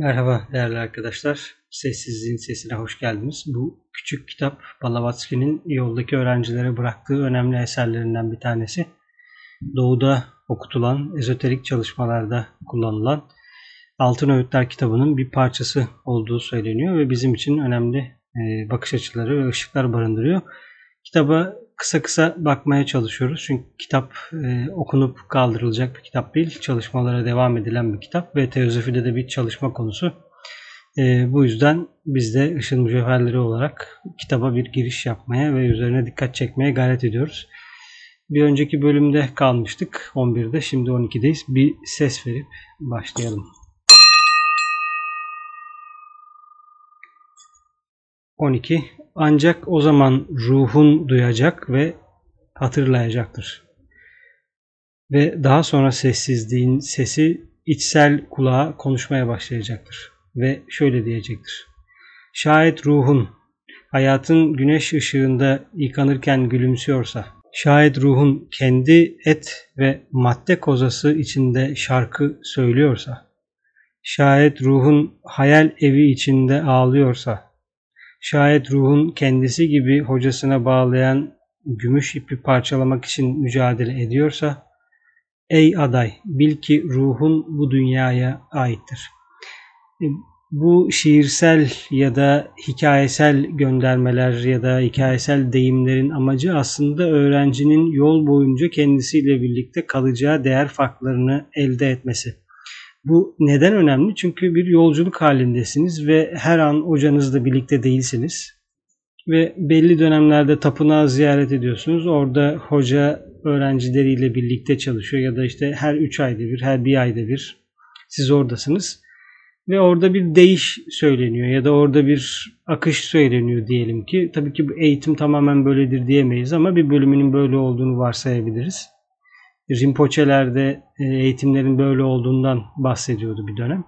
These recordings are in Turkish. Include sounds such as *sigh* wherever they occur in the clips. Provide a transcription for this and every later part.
Merhaba değerli arkadaşlar. Sessizliğin sesine hoş geldiniz. Bu küçük kitap Balavatsky'nin yoldaki öğrencilere bıraktığı önemli eserlerinden bir tanesi. Doğuda okutulan, ezoterik çalışmalarda kullanılan Altın Öğütler kitabının bir parçası olduğu söyleniyor ve bizim için önemli e, bakış açıları ve ışıklar barındırıyor. Kitaba kısa kısa bakmaya çalışıyoruz. Çünkü kitap e, okunup kaldırılacak bir kitap değil. Çalışmalara devam edilen bir kitap ve teozofide de bir çalışma konusu. E, bu yüzden biz de Işın Mücevherleri olarak kitaba bir giriş yapmaya ve üzerine dikkat çekmeye gayret ediyoruz. Bir önceki bölümde kalmıştık 11'de şimdi 12'deyiz. Bir ses verip başlayalım. 12. Ancak o zaman ruhun duyacak ve hatırlayacaktır. Ve daha sonra sessizliğin sesi içsel kulağa konuşmaya başlayacaktır. Ve şöyle diyecektir. Şayet ruhun hayatın güneş ışığında yıkanırken gülümsüyorsa, şayet ruhun kendi et ve madde kozası içinde şarkı söylüyorsa, şayet ruhun hayal evi içinde ağlıyorsa, Şayet ruhun kendisi gibi hocasına bağlayan gümüş ipi parçalamak için mücadele ediyorsa, ey aday bil ki ruhun bu dünyaya aittir. E, bu şiirsel ya da hikayesel göndermeler ya da hikayesel deyimlerin amacı aslında öğrencinin yol boyunca kendisiyle birlikte kalacağı değer farklarını elde etmesi. Bu neden önemli? Çünkü bir yolculuk halindesiniz ve her an hocanızla birlikte değilsiniz. Ve belli dönemlerde tapınağı ziyaret ediyorsunuz. Orada hoca öğrencileriyle birlikte çalışıyor ya da işte her 3 ayda bir, her bir ayda bir siz oradasınız. Ve orada bir değiş söyleniyor ya da orada bir akış söyleniyor diyelim ki. Tabii ki bu eğitim tamamen böyledir diyemeyiz ama bir bölümünün böyle olduğunu varsayabiliriz. Rinpoche'lerde e, eğitimlerin böyle olduğundan bahsediyordu bir dönem.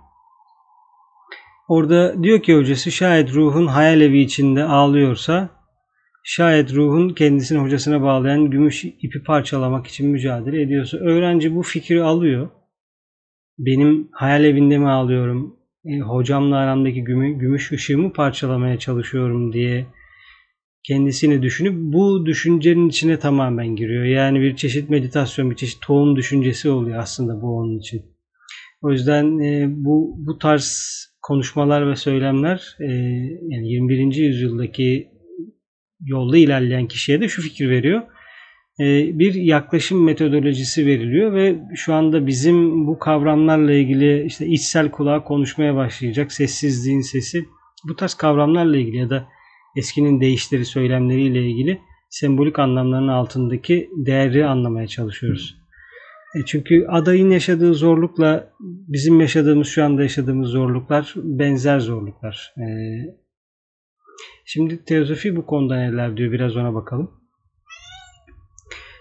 Orada diyor ki hocası şayet ruhun hayal evi içinde ağlıyorsa şayet ruhun kendisini hocasına bağlayan gümüş ipi parçalamak için mücadele ediyorsa öğrenci bu fikri alıyor. Benim hayal evinde mi ağlıyorum? E, hocamla aramdaki gümüş ışığımı parçalamaya çalışıyorum diye kendisini düşünüp bu düşüncenin içine tamamen giriyor. Yani bir çeşit meditasyon, bir çeşit tohum düşüncesi oluyor aslında bu onun için. O yüzden e, bu bu tarz konuşmalar ve söylemler e, yani 21. yüzyıldaki yolda ilerleyen kişiye de şu fikir veriyor. E, bir yaklaşım metodolojisi veriliyor ve şu anda bizim bu kavramlarla ilgili işte içsel kulağa konuşmaya başlayacak sessizliğin sesi bu tarz kavramlarla ilgili ya da eskinin değişleri söylemleriyle ilgili sembolik anlamlarının altındaki değeri anlamaya çalışıyoruz. E çünkü adayın yaşadığı zorlukla bizim yaşadığımız şu anda yaşadığımız zorluklar benzer zorluklar. E, şimdi teozofi bu konuda neler diyor biraz ona bakalım.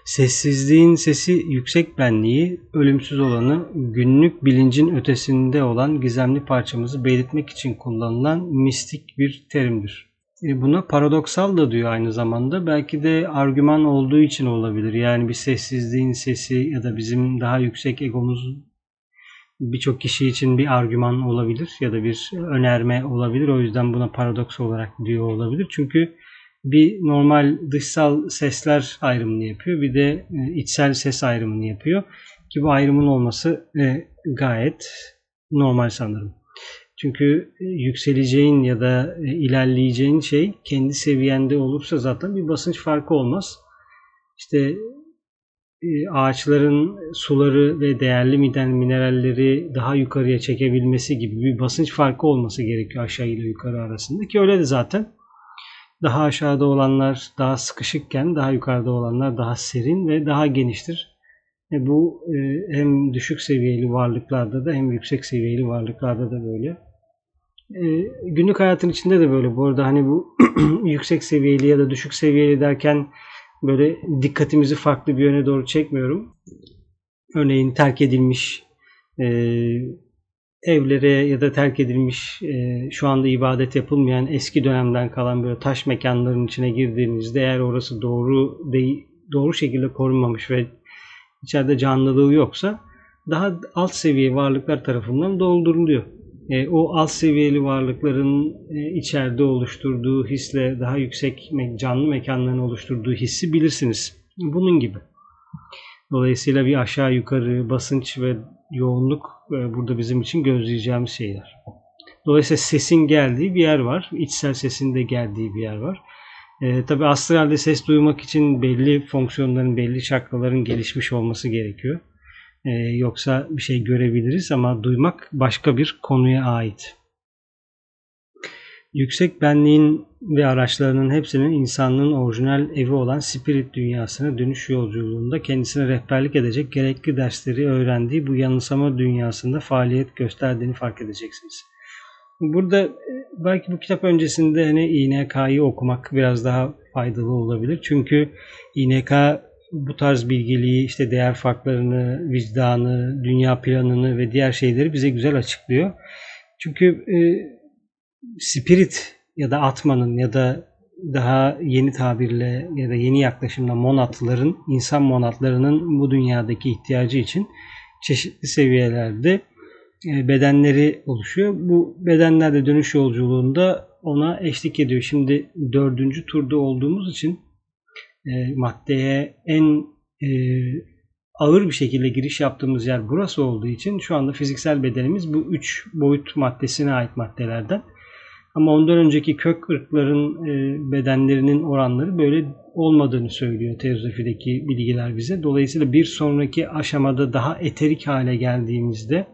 Sessizliğin sesi yüksek benliği, ölümsüz olanı, günlük bilincin ötesinde olan gizemli parçamızı belirtmek için kullanılan mistik bir terimdir. E, buna paradoksal da diyor aynı zamanda. Belki de argüman olduğu için olabilir. Yani bir sessizliğin sesi ya da bizim daha yüksek egomuz birçok kişi için bir argüman olabilir ya da bir önerme olabilir. O yüzden buna paradoks olarak diyor olabilir. Çünkü bir normal dışsal sesler ayrımını yapıyor. Bir de e, içsel ses ayrımını yapıyor. Ki bu ayrımın olması e, gayet normal sanırım. Çünkü e, yükseleceğin ya da e, ilerleyeceğin şey kendi seviyende olursa zaten bir basınç farkı olmaz. İşte e, ağaçların suları ve değerli mineralleri daha yukarıya çekebilmesi gibi bir basınç farkı olması gerekiyor aşağı ile yukarı arasında ki öyle de zaten. Daha aşağıda olanlar daha sıkışıkken daha yukarıda olanlar daha serin ve daha geniştir. E bu hem düşük seviyeli varlıklarda da hem yüksek seviyeli varlıklarda da böyle. E, günlük hayatın içinde de böyle. Bu arada hani bu *clears throat* yüksek seviyeli ya da düşük seviyeli derken böyle dikkatimizi farklı bir yöne doğru çekmiyorum. Örneğin terk edilmiş e, evlere ya da terk edilmiş e, şu anda ibadet yapılmayan eski dönemden kalan böyle taş mekanların içine girdiğinizde eğer orası doğru değil, doğru şekilde korunmamış ve içeride canlılığı yoksa daha alt seviye varlıklar tarafından dolduruluyor. E, o alt seviyeli varlıkların e, içeride oluşturduğu hisle daha yüksek canlı mekanların oluşturduğu hissi bilirsiniz. Bunun gibi. Dolayısıyla bir aşağı yukarı basınç ve yoğunluk e, burada bizim için gözleyeceğimiz şeyler. Dolayısıyla sesin geldiği bir yer var. İçsel sesin de geldiği bir yer var. E, tabii astralde ses duymak için belli fonksiyonların, belli çakraların gelişmiş olması gerekiyor. E, yoksa bir şey görebiliriz ama duymak başka bir konuya ait. Yüksek benliğin ve araçlarının hepsinin insanlığın orijinal evi olan spirit dünyasına dönüş yolculuğunda kendisine rehberlik edecek gerekli dersleri öğrendiği bu yanılsama dünyasında faaliyet gösterdiğini fark edeceksiniz. Burada e, belki bu kitap öncesinde hani İNK'yı okumak biraz daha faydalı olabilir. Çünkü İNK bu tarz bilgiliği, işte değer farklarını, vicdanı, dünya planını ve diğer şeyleri bize güzel açıklıyor. Çünkü e, spirit ya da atmanın ya da daha yeni tabirle ya da yeni yaklaşımla monatların, insan monatlarının bu dünyadaki ihtiyacı için çeşitli seviyelerde e, bedenleri oluşuyor. Bu bedenler de dönüş yolculuğunda ona eşlik ediyor. Şimdi dördüncü turda olduğumuz için e, maddeye en e, ağır bir şekilde giriş yaptığımız yer burası olduğu için şu anda fiziksel bedenimiz bu üç boyut maddesine ait maddelerden. Ama ondan önceki kök ırkların e, bedenlerinin oranları böyle olmadığını söylüyor teozofideki bilgiler bize. Dolayısıyla bir sonraki aşamada daha eterik hale geldiğimizde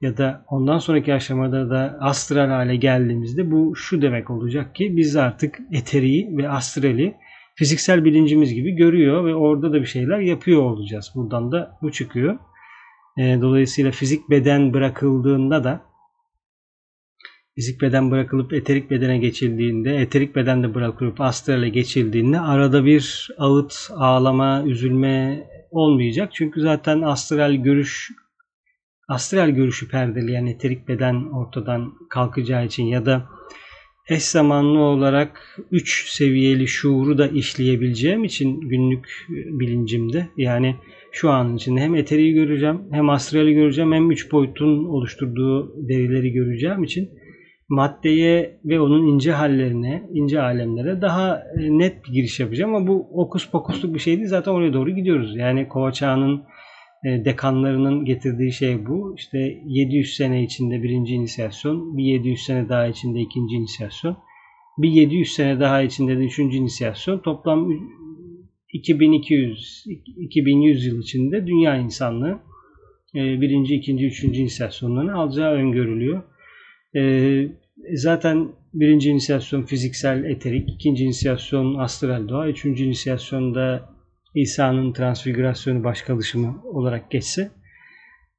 ya da ondan sonraki aşamada da astral hale geldiğimizde bu şu demek olacak ki biz artık eteriği ve astrali fiziksel bilincimiz gibi görüyor ve orada da bir şeyler yapıyor olacağız. Buradan da bu çıkıyor. E, dolayısıyla fizik beden bırakıldığında da fizik beden bırakılıp eterik bedene geçildiğinde, eterik beden de bırakılıp astrale geçildiğinde arada bir ağıt, ağlama, üzülme olmayacak. Çünkü zaten astral görüş astral görüşü perdeleyen eterik beden ortadan kalkacağı için ya da eş zamanlı olarak 3 seviyeli şuuru da işleyebileceğim için günlük bilincimde yani şu an içinde hem eteriği göreceğim hem astrali göreceğim hem 3 boyutun oluşturduğu derileri göreceğim için maddeye ve onun ince hallerine, ince alemlere daha e, net bir giriş yapacağım ama bu okus pokusluk bir şey değil. Zaten oraya doğru gidiyoruz. Yani Kova Çağı'nın e, dekanlarının getirdiği şey bu. İşte 700 sene içinde birinci inisiyasyon, bir 700 sene daha içinde ikinci inisiyasyon, bir 700 sene daha içinde de üçüncü inisiyasyon. Toplam 2200, 2100 yıl içinde dünya insanlığı e, birinci, ikinci, üçüncü inisiyasyonlarını alacağı öngörülüyor. E, zaten birinci inisiyasyon fiziksel eterik, ikinci inisiyasyon astral doğa, üçüncü inisiyasyonda İsa'nın transfigürasyonu başkalışımı olarak geçse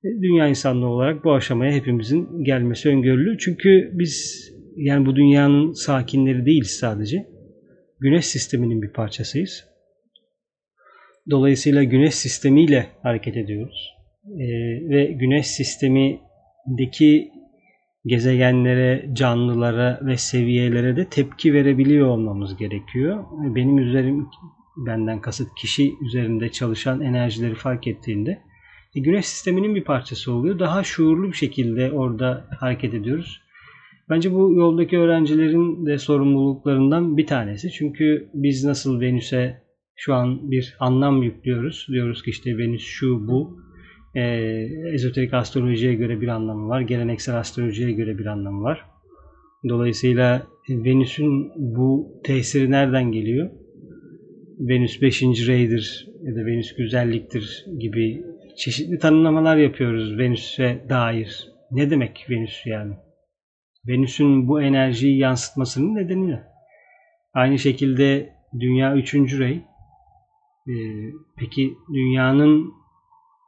e, dünya insanlığı olarak bu aşamaya hepimizin gelmesi öngörülü. Çünkü biz yani bu dünyanın sakinleri değiliz sadece. Güneş sisteminin bir parçasıyız. Dolayısıyla güneş sistemiyle hareket ediyoruz. Ee, ve güneş sistemindeki gezegenlere, canlılara ve seviyelere de tepki verebiliyor olmamız gerekiyor. Benim üzerim benden kasıt kişi üzerinde çalışan enerjileri fark ettiğinde e, güneş sisteminin bir parçası oluyor. Daha şuurlu bir şekilde orada hareket ediyoruz. Bence bu yoldaki öğrencilerin de sorumluluklarından bir tanesi. Çünkü biz nasıl Venüs'e şu an bir anlam yüklüyoruz. Diyoruz ki işte Venüs şu bu. E, ezoterik astrolojiye göre bir anlamı var. Geleneksel astrolojiye göre bir anlamı var. Dolayısıyla Venüs'ün bu tesiri nereden geliyor? Venüs 5. reydir ya da Venüs güzelliktir gibi çeşitli tanımlamalar yapıyoruz Venüs'e dair. Ne demek Venüs yani? Venüs'ün bu enerjiyi yansıtmasının nedeni ne? Aynı şekilde Dünya 3. rey. Ee, peki Dünya'nın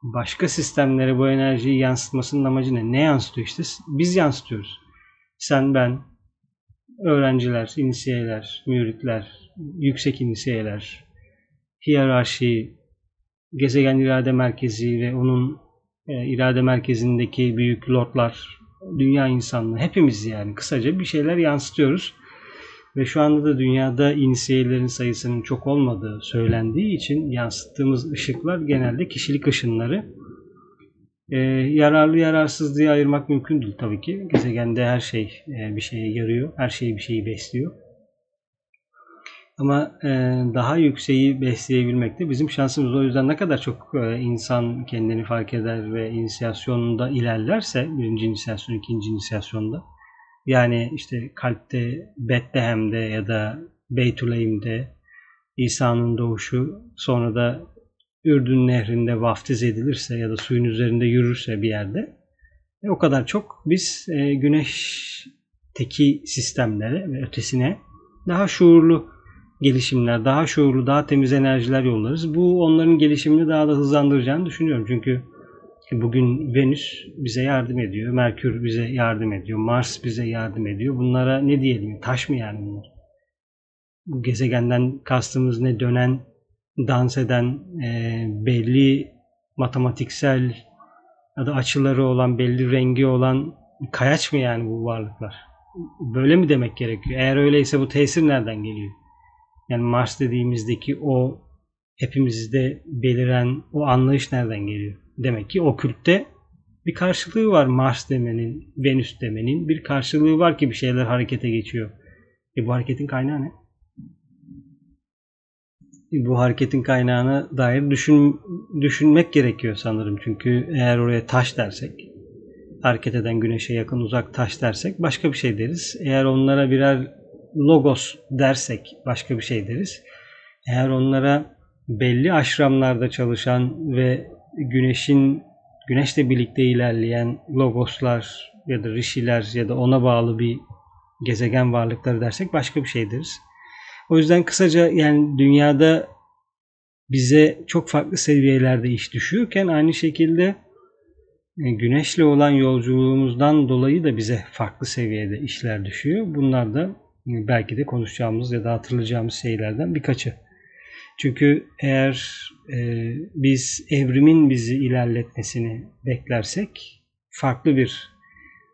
başka sistemlere bu enerjiyi yansıtmasının amacı ne? Ne yansıtıyor işte? Biz yansıtıyoruz. Sen, ben, öğrenciler, inisiyeler, müritler, yüksek inisiyeler, hiyerarşi, gezegen irade merkezi ve onun e, irade merkezindeki büyük lordlar, dünya insanlığı hepimiz yani kısaca bir şeyler yansıtıyoruz. Ve şu anda da dünyada inisiyelerin sayısının çok olmadığı söylendiği için yansıttığımız ışıklar genelde kişilik ışınları. E, yararlı yararsız diye ayırmak mümkün değil tabii ki. Gezegende her şey e, bir şeye yarıyor. Her şey bir şeyi besliyor. Ama e, daha yükseği besleyebilmek de bizim şansımız. O yüzden ne kadar çok e, insan kendini fark eder ve inisiyasyonunda ilerlerse, birinci inisiyasyon, ikinci inisiyasyonda, yani işte kalpte, Bethlehem'de ya da Beytüleyim'de İsa'nın doğuşu, sonra da Ürdün nehrinde vaftiz edilirse ya da suyun üzerinde yürürse bir yerde, e, o kadar çok biz e, güneşteki sistemlere ve ötesine daha şuurlu gelişimler, daha şuurlu, daha temiz enerjiler yollarız. Bu onların gelişimini daha da hızlandıracağını düşünüyorum. Çünkü bugün Venüs bize yardım ediyor, Merkür bize yardım ediyor, Mars bize yardım ediyor. Bunlara ne diyelim? Taş mı yani bunlar? Bu gezegenden kastımız ne? Dönen, dans eden, e, belli matematiksel ya da açıları olan, belli rengi olan kayaç mı yani bu varlıklar? Böyle mi demek gerekiyor? Eğer öyleyse bu tesir nereden geliyor? Yani Mars dediğimizdeki o hepimizde beliren o anlayış nereden geliyor? Demek ki okültte bir karşılığı var Mars demenin, Venüs demenin bir karşılığı var ki bir şeyler harekete geçiyor. E bu hareketin kaynağı ne? E bu hareketin kaynağına dair düşün, düşünmek gerekiyor sanırım. Çünkü eğer oraya taş dersek, hareket eden güneşe yakın uzak taş dersek başka bir şey deriz. Eğer onlara birer logos dersek başka bir şey deriz. Eğer onlara belli aşramlarda çalışan ve güneşin güneşle birlikte ilerleyen logoslar ya da rişiler ya da ona bağlı bir gezegen varlıkları dersek başka bir şey deriz. O yüzden kısaca yani dünyada bize çok farklı seviyelerde iş düşüyorken aynı şekilde e, güneşle olan yolculuğumuzdan dolayı da bize farklı seviyede işler düşüyor. Bunlar da belki de konuşacağımız ya da hatırlayacağımız şeylerden birkaçı. Çünkü eğer e, biz evrimin bizi ilerletmesini beklersek farklı bir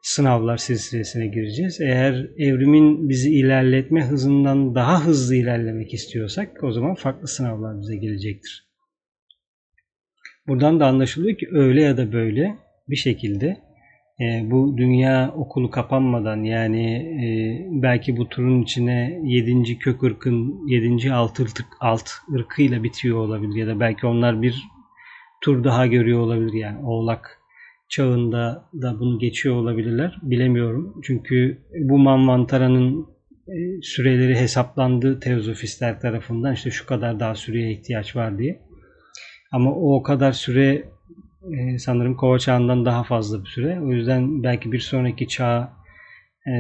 sınavlar silsilesine gireceğiz. Eğer evrimin bizi ilerletme hızından daha hızlı ilerlemek istiyorsak o zaman farklı sınavlar bize gelecektir. Buradan da anlaşılıyor ki öyle ya da böyle bir şekilde e, bu dünya okulu kapanmadan yani e, belki bu turun içine 7. kök ırkın 7. alt, ırk, alt ırkıyla bitiyor olabilir ya da belki onlar bir tur daha görüyor olabilir yani oğlak çağında da bunu geçiyor olabilirler bilemiyorum. Çünkü bu mantaranın e, süreleri hesaplandı teozofistler tarafından işte şu kadar daha süreye ihtiyaç var diye. Ama o kadar süre e, sanırım kova çağından daha fazla bir süre. O yüzden belki bir sonraki çağ e,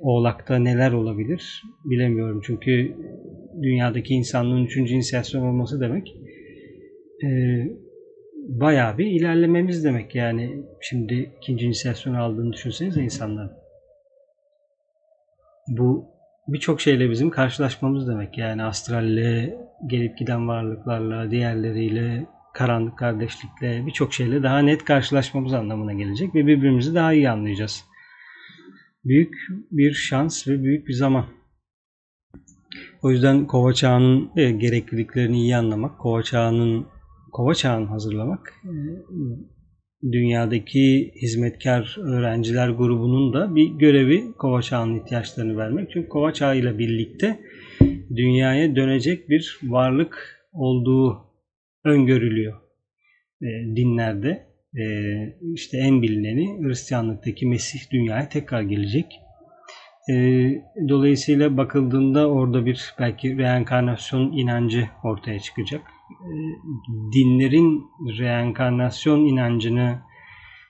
oğlakta neler olabilir bilemiyorum. Çünkü dünyadaki insanlığın üçüncü inisiyasyon olması demek e, bayağı bir ilerlememiz demek. Yani şimdi ikinci inisiyasyon aldığını düşünsenize insanların. Bu birçok şeyle bizim karşılaşmamız demek. Yani astralle, gelip giden varlıklarla, diğerleriyle, karanlık kardeşlikle, birçok şeyle daha net karşılaşmamız anlamına gelecek ve birbirimizi daha iyi anlayacağız. Büyük bir şans ve büyük bir zaman. O yüzden kova çağının e, gerekliliklerini iyi anlamak, kova çağının kova çağını hazırlamak e, dünyadaki hizmetkar öğrenciler grubunun da bir görevi kova çağının ihtiyaçlarını vermek. Çünkü kova çağı birlikte dünyaya dönecek bir varlık olduğu öngörülüyor e, dinlerde. E, işte en bilineni Hristiyanlıktaki Mesih dünyaya tekrar gelecek. E, dolayısıyla bakıldığında orada bir belki reenkarnasyon inancı ortaya çıkacak. E, dinlerin reenkarnasyon inancını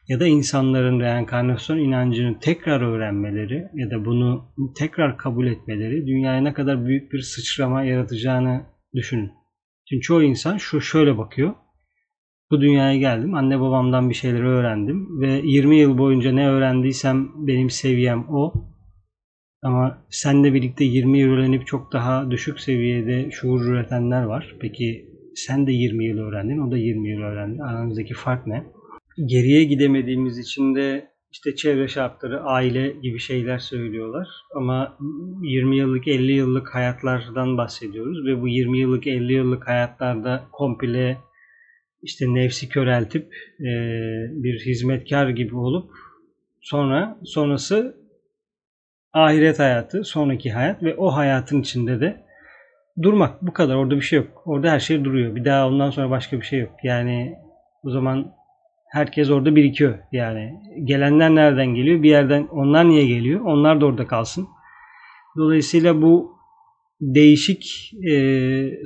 ya da insanların reenkarnasyon inancını tekrar öğrenmeleri ya da bunu tekrar kabul etmeleri dünyaya ne kadar büyük bir sıçrama yaratacağını düşünün. Çünkü çoğu insan şu şöyle bakıyor. Bu dünyaya geldim. Anne babamdan bir şeyler öğrendim. Ve 20 yıl boyunca ne öğrendiysem benim seviyem o. Ama senle birlikte 20 yıl öğrenip çok daha düşük seviyede şuur üretenler var. Peki sen de 20 yıl öğrendin, o da 20 yıl öğrendi. Aranızdaki fark ne? Geriye gidemediğimiz için de işte çevre şartları, aile gibi şeyler söylüyorlar. Ama 20 yıllık, 50 yıllık hayatlardan bahsediyoruz ve bu 20 yıllık, 50 yıllık hayatlarda komple işte nefsi köreltip e, bir hizmetkar gibi olup sonra sonrası ahiret hayatı, sonraki hayat ve o hayatın içinde de durmak. Bu kadar. Orada bir şey yok. Orada her şey duruyor. Bir daha ondan sonra başka bir şey yok. Yani o zaman herkes orada birikiyor. Yani gelenler nereden geliyor? Bir yerden onlar niye geliyor? Onlar da orada kalsın. Dolayısıyla bu değişik e,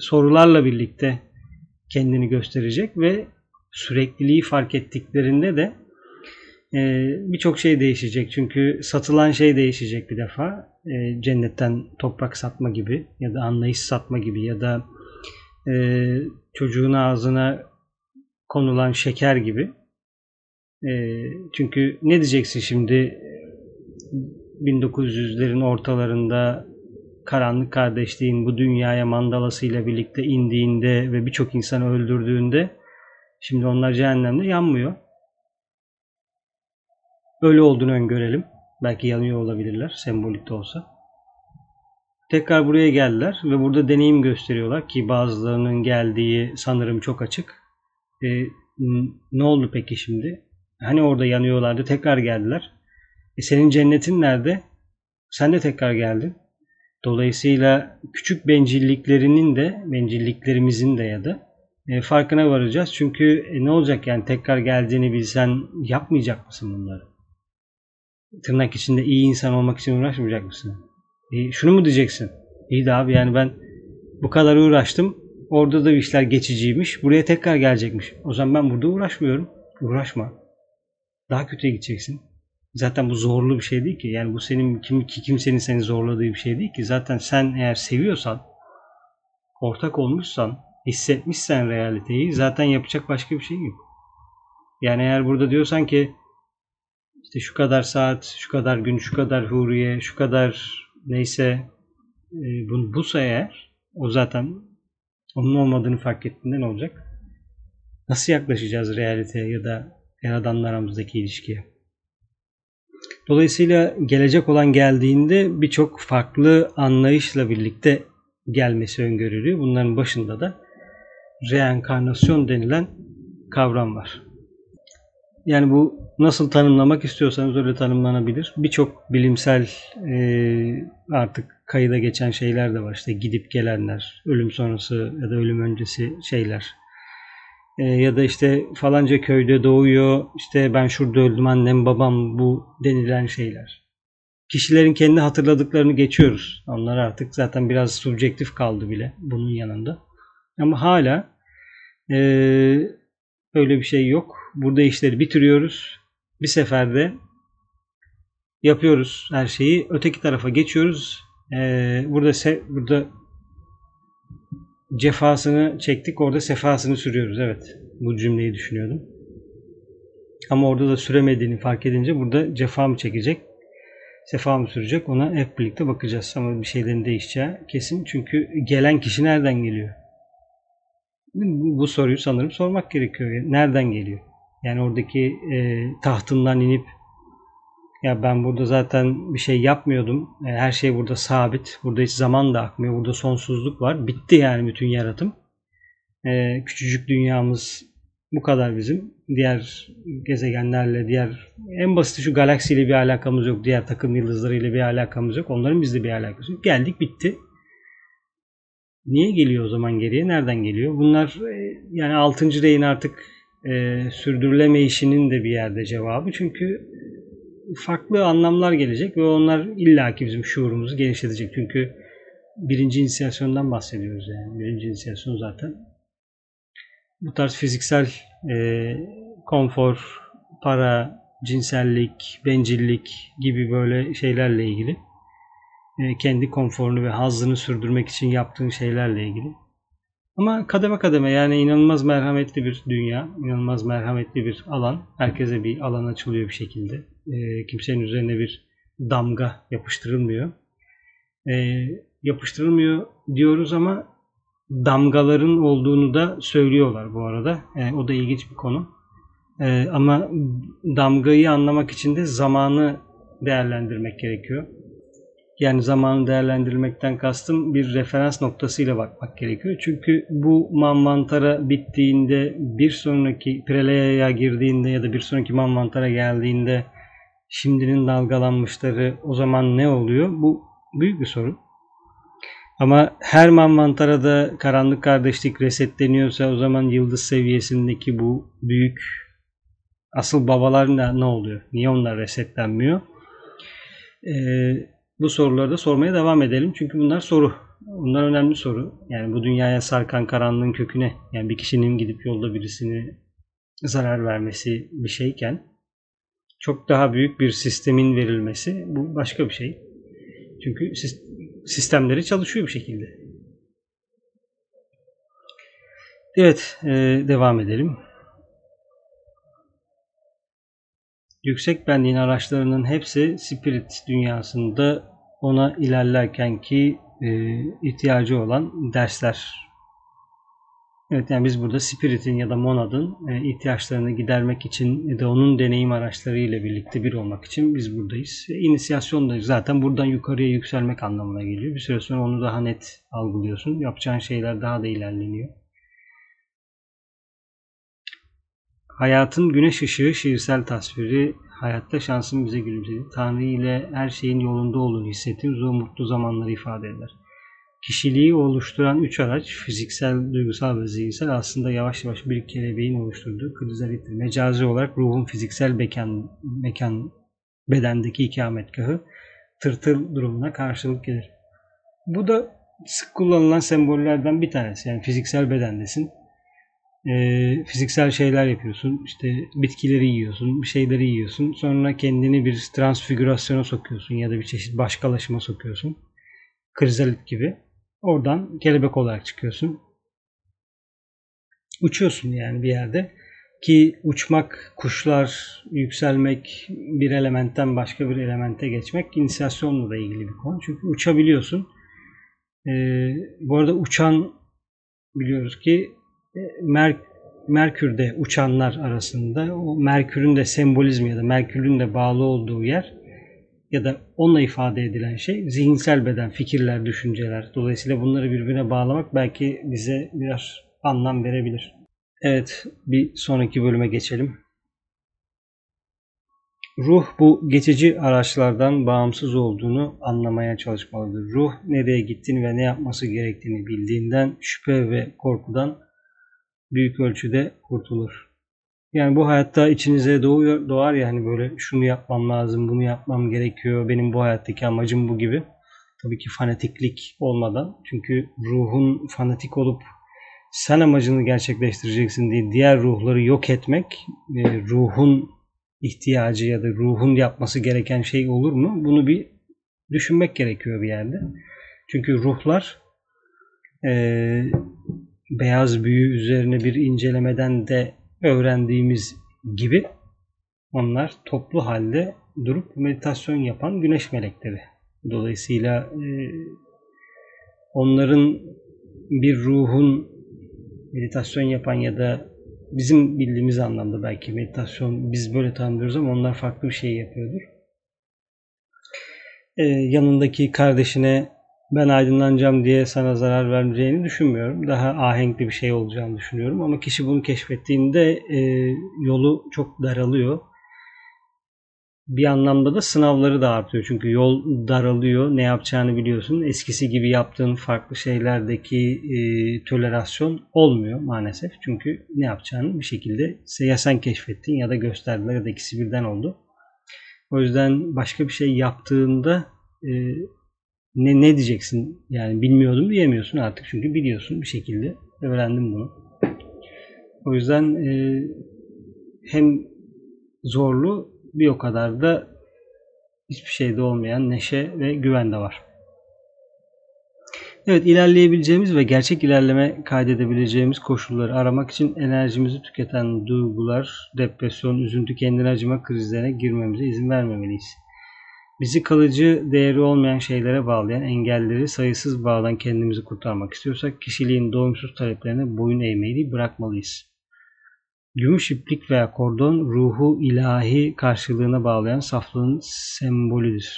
sorularla birlikte kendini gösterecek ve sürekliliği fark ettiklerinde de e, birçok şey değişecek. Çünkü satılan şey değişecek bir defa. E, cennetten toprak satma gibi ya da anlayış satma gibi ya da e, çocuğun ağzına konulan şeker gibi. E, çünkü ne diyeceksin şimdi 1900'lerin ortalarında karanlık kardeşliğin bu dünyaya mandalasıyla birlikte indiğinde ve birçok insanı öldürdüğünde şimdi onlar cehennemde yanmıyor. Öyle olduğunu öngörelim. Belki yanıyor olabilirler sembolik de olsa. Tekrar buraya geldiler ve burada deneyim gösteriyorlar ki bazılarının geldiği sanırım çok açık. E, ne oldu peki şimdi? Hani orada yanıyorlardı tekrar geldiler. E senin cennetin nerede? Sen de tekrar geldin. Dolayısıyla küçük bencilliklerinin de, bencilliklerimizin de ya da e, farkına varacağız. Çünkü e, ne olacak yani tekrar geldiğini bilsen yapmayacak mısın bunları? Tırnak içinde iyi insan olmak için uğraşmayacak mısın? E, şunu mu diyeceksin? İyi de abi yani ben bu kadar uğraştım. Orada da işler geçiciymiş. Buraya tekrar gelecekmiş. O zaman ben burada uğraşmıyorum. Uğraşma. Daha kötüye gideceksin. Zaten bu zorlu bir şey değil ki. Yani bu senin kim, kimsenin seni zorladığı bir şey değil ki. Zaten sen eğer seviyorsan, ortak olmuşsan, hissetmişsen realiteyi zaten yapacak başka bir şey yok. Yani eğer burada diyorsan ki işte şu kadar saat, şu kadar gün, şu kadar huriye, şu kadar neyse e, bu, busa eğer o zaten onun olmadığını fark ettiğinde olacak? Nasıl yaklaşacağız realiteye ya da yaradanlar aramızdaki ilişkiye? Dolayısıyla gelecek olan geldiğinde birçok farklı anlayışla birlikte gelmesi öngörülüyor. Bunların başında da reenkarnasyon denilen kavram var. Yani bu nasıl tanımlamak istiyorsanız öyle tanımlanabilir. Birçok bilimsel e, artık kayıda geçen şeyler de var. İşte gidip gelenler, ölüm sonrası ya da ölüm öncesi şeyler, e, ya da işte falanca köyde doğuyor, işte ben şurada öldüm annem babam bu denilen şeyler. Kişilerin kendi hatırladıklarını geçiyoruz. Onlar artık zaten biraz subjektif kaldı bile bunun yanında. Ama hala e, öyle bir şey yok. Burada işleri bitiriyoruz. Bir seferde yapıyoruz her şeyi. Öteki tarafa geçiyoruz. E, burada se, burada cefasını çektik orada sefasını sürüyoruz. Evet bu cümleyi düşünüyordum. Ama orada da süremediğini fark edince burada cefa mı çekecek sefa mı sürecek ona hep birlikte bakacağız. Ama bir şeylerin değişeceği kesin. Çünkü gelen kişi nereden geliyor? Bu soruyu sanırım sormak gerekiyor. Nereden geliyor? Yani oradaki e, tahtından inip ya ben burada zaten bir şey yapmıyordum. E, her şey burada sabit. Burada hiç zaman da akmıyor. Burada sonsuzluk var. Bitti yani bütün yaratım. E, küçücük dünyamız bu kadar bizim. Diğer gezegenlerle, diğer en basit şu galaksiyle bir alakamız yok. Diğer takım yıldızlarıyla bir alakamız yok. Onların bizde bir alakası yok. Geldik bitti. Niye geliyor o zaman geriye? Nereden geliyor? Bunlar e, yani 6. reyin artık e, sürdürülemeyişinin de bir yerde cevabı. Çünkü farklı anlamlar gelecek ve onlar illaki bizim şuurumuzu genişletecek. Çünkü birinci inisiyasyondan bahsediyoruz yani. Birinci inisiyasyon zaten bu tarz fiziksel e, konfor, para, cinsellik, bencillik gibi böyle şeylerle ilgili. E, kendi konforunu ve hazzını sürdürmek için yaptığın şeylerle ilgili. Ama kademe kademe yani inanılmaz merhametli bir dünya, inanılmaz merhametli bir alan. Herkese bir alan açılıyor bir şekilde. E, kimsenin üzerine bir damga yapıştırılmıyor. E, yapıştırılmıyor diyoruz ama damgaların olduğunu da söylüyorlar bu arada. E, o da ilginç bir konu. E, ama damgayı anlamak için de zamanı değerlendirmek gerekiyor. Yani zamanı değerlendirilmekten kastım bir referans noktasıyla bakmak gerekiyor. Çünkü bu manvantara bittiğinde bir sonraki prelaya girdiğinde ya da bir sonraki manvantara geldiğinde şimdinin dalgalanmışları o zaman ne oluyor? Bu büyük bir soru. Ama her manvantara da karanlık kardeşlik resetleniyorsa o zaman yıldız seviyesindeki bu büyük asıl babalar ne, ne oluyor? Niye onlar resetlenmiyor? Ee, bu soruları da sormaya devam edelim. Çünkü bunlar soru. Bunlar önemli soru. Yani bu dünyaya sarkan karanlığın köküne yani bir kişinin gidip yolda birisini zarar vermesi bir şeyken çok daha büyük bir sistemin verilmesi bu başka bir şey. Çünkü sistemleri çalışıyor bir şekilde. Evet, devam edelim. Yüksek benliğin araçlarının hepsi spirit dünyasında ona ilerlerken ki e, ihtiyacı olan dersler. Evet yani biz burada spiritin ya da monadın e, ihtiyaçlarını gidermek için ya da onun deneyim araçları ile birlikte bir olmak için biz buradayız. E, İnisiyasyon da zaten buradan yukarıya yükselmek anlamına geliyor. Bir süre sonra onu daha net algılıyorsun. Yapacağın şeyler daha da ilerleniyor. Hayatın güneş ışığı şiirsel tasviri, hayatta şansın bize gülümsedi. Tanrı ile her şeyin yolunda olduğunu hissettiğimiz o mutlu zamanları ifade eder. Kişiliği oluşturan üç araç, fiziksel, duygusal ve zihinsel aslında yavaş yavaş bir kelebeğin oluşturduğu krizalittir. Mecazi olarak ruhun fiziksel mekan, mekan bedendeki ikametgahı tırtıl durumuna karşılık gelir. Bu da sık kullanılan sembollerden bir tanesi. Yani fiziksel bedendesin e, fiziksel şeyler yapıyorsun. İşte bitkileri yiyorsun, bir şeyleri yiyorsun. Sonra kendini bir transfigürasyona sokuyorsun ya da bir çeşit başkalaşıma sokuyorsun. Krizalit gibi. Oradan kelebek olarak çıkıyorsun. Uçuyorsun yani bir yerde. Ki uçmak, kuşlar, yükselmek, bir elementten başka bir elemente geçmek inisiyasyonla da ilgili bir konu. Çünkü uçabiliyorsun. Ee, bu arada uçan biliyoruz ki Mer Merkür'de uçanlar arasında o Merkür'ün de sembolizmi ya da Merkür'ün de bağlı olduğu yer ya da onunla ifade edilen şey zihinsel beden, fikirler, düşünceler. Dolayısıyla bunları birbirine bağlamak belki bize biraz anlam verebilir. Evet, bir sonraki bölüme geçelim. Ruh bu geçici araçlardan bağımsız olduğunu anlamaya çalışmalıdır. Ruh nereye gittiğini ve ne yapması gerektiğini bildiğinden şüphe ve korkudan büyük ölçüde kurtulur. Yani bu hayatta içinize doğuyor, doğar ya hani böyle şunu yapmam lazım, bunu yapmam gerekiyor, benim bu hayattaki amacım bu gibi. Tabii ki fanatiklik olmadan. Çünkü ruhun fanatik olup sen amacını gerçekleştireceksin diye diğer ruhları yok etmek e, ruhun ihtiyacı ya da ruhun yapması gereken şey olur mu? Bunu bir düşünmek gerekiyor bir yerde. Çünkü ruhlar e, beyaz büyü üzerine bir incelemeden de öğrendiğimiz gibi onlar toplu halde durup meditasyon yapan güneş melekleri. Dolayısıyla e, onların bir ruhun meditasyon yapan ya da bizim bildiğimiz anlamda belki meditasyon biz böyle tanımlıyoruz ama onlar farklı bir şey yapıyordur. E, yanındaki kardeşine ben aydınlanacağım diye sana zarar vereceğini düşünmüyorum. Daha ahenkli bir şey olacağını düşünüyorum. Ama kişi bunu keşfettiğinde e, yolu çok daralıyor. Bir anlamda da sınavları da artıyor. Çünkü yol daralıyor. Ne yapacağını biliyorsun. Eskisi gibi yaptığın farklı şeylerdeki e, tolerasyon olmuyor maalesef. Çünkü ne yapacağını bir şekilde ya sen keşfettin ya da gösterdiler ya da ikisi birden oldu. O yüzden başka bir şey yaptığında e, ne, ne diyeceksin? Yani bilmiyordum diyemiyorsun artık çünkü biliyorsun bir şekilde. Öğrendim bunu. O yüzden e, hem zorlu bir o kadar da hiçbir şeyde olmayan neşe ve güven de var. Evet ilerleyebileceğimiz ve gerçek ilerleme kaydedebileceğimiz koşulları aramak için enerjimizi tüketen duygular, depresyon, üzüntü, kendine acıma krizlerine girmemize izin vermemeliyiz. Bizi kalıcı değeri olmayan şeylere bağlayan engelleri sayısız bağdan kendimizi kurtarmak istiyorsak kişiliğin doyumsuz taleplerine boyun eğmeyi bırakmalıyız. Gümüş iplik veya kordon ruhu ilahi karşılığına bağlayan saflığın sembolüdür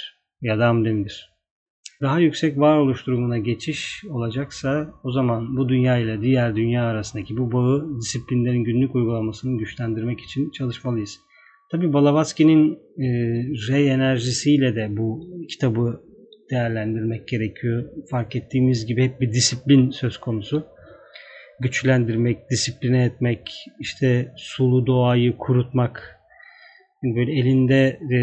ya da amblemidir. daha yüksek varoluş durumuna geçiş olacaksa o zaman bu dünya ile diğer dünya arasındaki bu bağı disiplinlerin günlük uygulamasını güçlendirmek için çalışmalıyız. Tabi Blavatsky'nin e, rey enerjisiyle de bu kitabı değerlendirmek gerekiyor. Fark ettiğimiz gibi hep bir disiplin söz konusu. Güçlendirmek, disipline etmek, işte sulu doğayı kurutmak, böyle elinde e,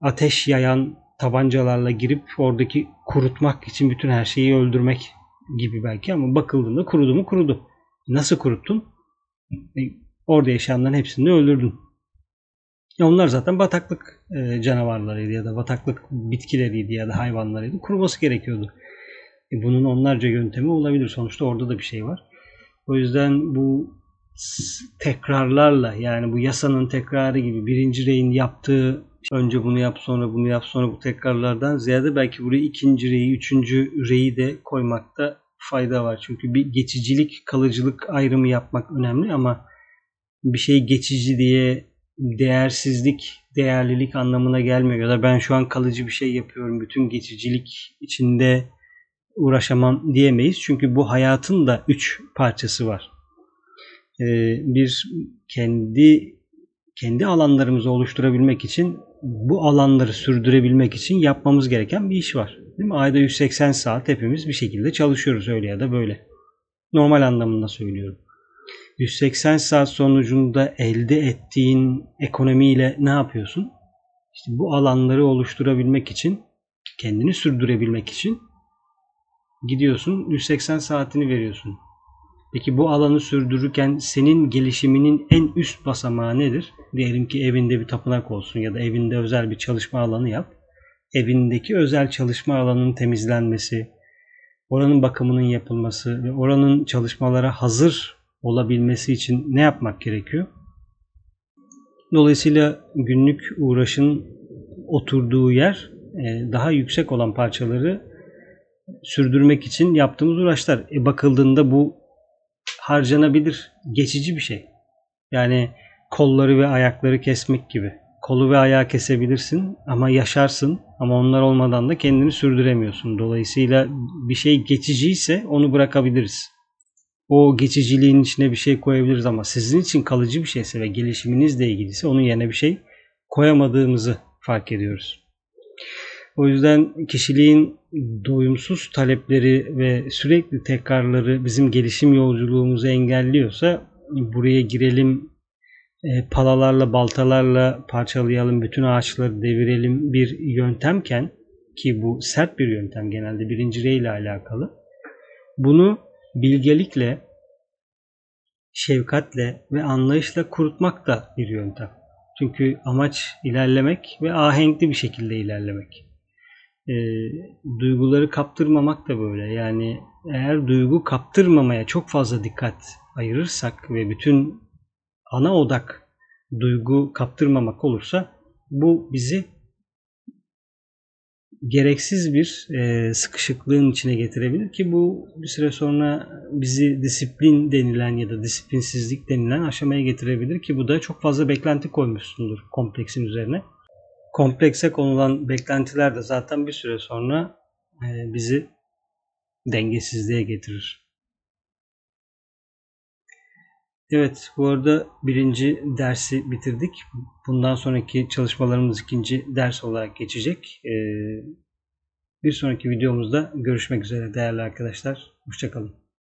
ateş yayan tabancalarla girip oradaki kurutmak için bütün her şeyi öldürmek gibi belki ama bakıldığında kurudu mu kurudu. Nasıl kuruttun? E, orada yaşayanların hepsini öldürdün. E onlar zaten bataklık e, canavarlarıydı ya da bataklık bitkileriydi ya da hayvanlarıydı. Kuruması gerekiyordu. E, bunun onlarca yöntemi olabilir. Sonuçta orada da bir şey var. O yüzden bu tekrarlarla yani bu yasanın tekrarı gibi birinci reyin yaptığı önce bunu yap sonra bunu yap sonra bu tekrarlardan ziyade belki buraya ikinci reyi, üçüncü reyi de koymakta fayda var. Çünkü bir geçicilik, kalıcılık ayrımı yapmak önemli ama bir şey geçici diye değersizlik, değerlilik anlamına gelmiyor. Ya da ben şu an kalıcı bir şey yapıyorum, bütün geçicilik içinde uğraşamam diyemeyiz. Çünkü bu hayatın da üç parçası var. Ee, bir kendi kendi alanlarımızı oluşturabilmek için bu alanları sürdürebilmek için yapmamız gereken bir iş var. Değil mi? Ayda 180 saat hepimiz bir şekilde çalışıyoruz öyle ya da böyle. Normal anlamında söylüyorum. 180 saat sonucunda elde ettiğin ekonomiyle ne yapıyorsun? İşte bu alanları oluşturabilmek için, kendini sürdürebilmek için gidiyorsun 180 saatini veriyorsun. Peki bu alanı sürdürürken senin gelişiminin en üst basamağı nedir? Diyelim ki evinde bir tapınak olsun ya da evinde özel bir çalışma alanı yap. Evindeki özel çalışma alanının temizlenmesi, oranın bakımının yapılması ve oranın çalışmalara hazır olabilmesi için ne yapmak gerekiyor? Dolayısıyla günlük uğraşın oturduğu yer e, daha yüksek olan parçaları sürdürmek için yaptığımız uğraşlar. E bakıldığında bu harcanabilir, geçici bir şey. Yani kolları ve ayakları kesmek gibi. Kolu ve ayağı kesebilirsin ama yaşarsın ama onlar olmadan da kendini sürdüremiyorsun. Dolayısıyla bir şey geçiciyse onu bırakabiliriz. O geçiciliğin içine bir şey koyabiliriz ama sizin için kalıcı bir şeyse ve gelişiminizle ilgiliyse onun yerine bir şey koyamadığımızı fark ediyoruz. O yüzden kişiliğin doyumsuz talepleri ve sürekli tekrarları bizim gelişim yolculuğumuzu engelliyorsa buraya girelim e, palalarla baltalarla parçalayalım bütün ağaçları devirelim bir yöntemken ki bu sert bir yöntem genelde birinci ile alakalı bunu bilgelikle şefkatle ve anlayışla kurutmak da bir yöntem. Çünkü amaç ilerlemek ve ahenkli bir şekilde ilerlemek e, duyguları kaptırmamak da böyle. Yani eğer duygu kaptırmamaya çok fazla dikkat ayırırsak ve bütün ana odak duygu kaptırmamak olursa bu bizi gereksiz bir e, sıkışıklığın içine getirebilir ki bu bir süre sonra bizi disiplin denilen ya da disiplinsizlik denilen aşamaya getirebilir ki bu da çok fazla beklenti koymuşsundur kompleksin üzerine komplekse konulan beklentiler de zaten bir süre sonra e, bizi dengesizliğe getirir. Evet, bu arada birinci dersi bitirdik. Bundan sonraki çalışmalarımız ikinci ders olarak geçecek. E, bir sonraki videomuzda görüşmek üzere değerli arkadaşlar. Hoşçakalın.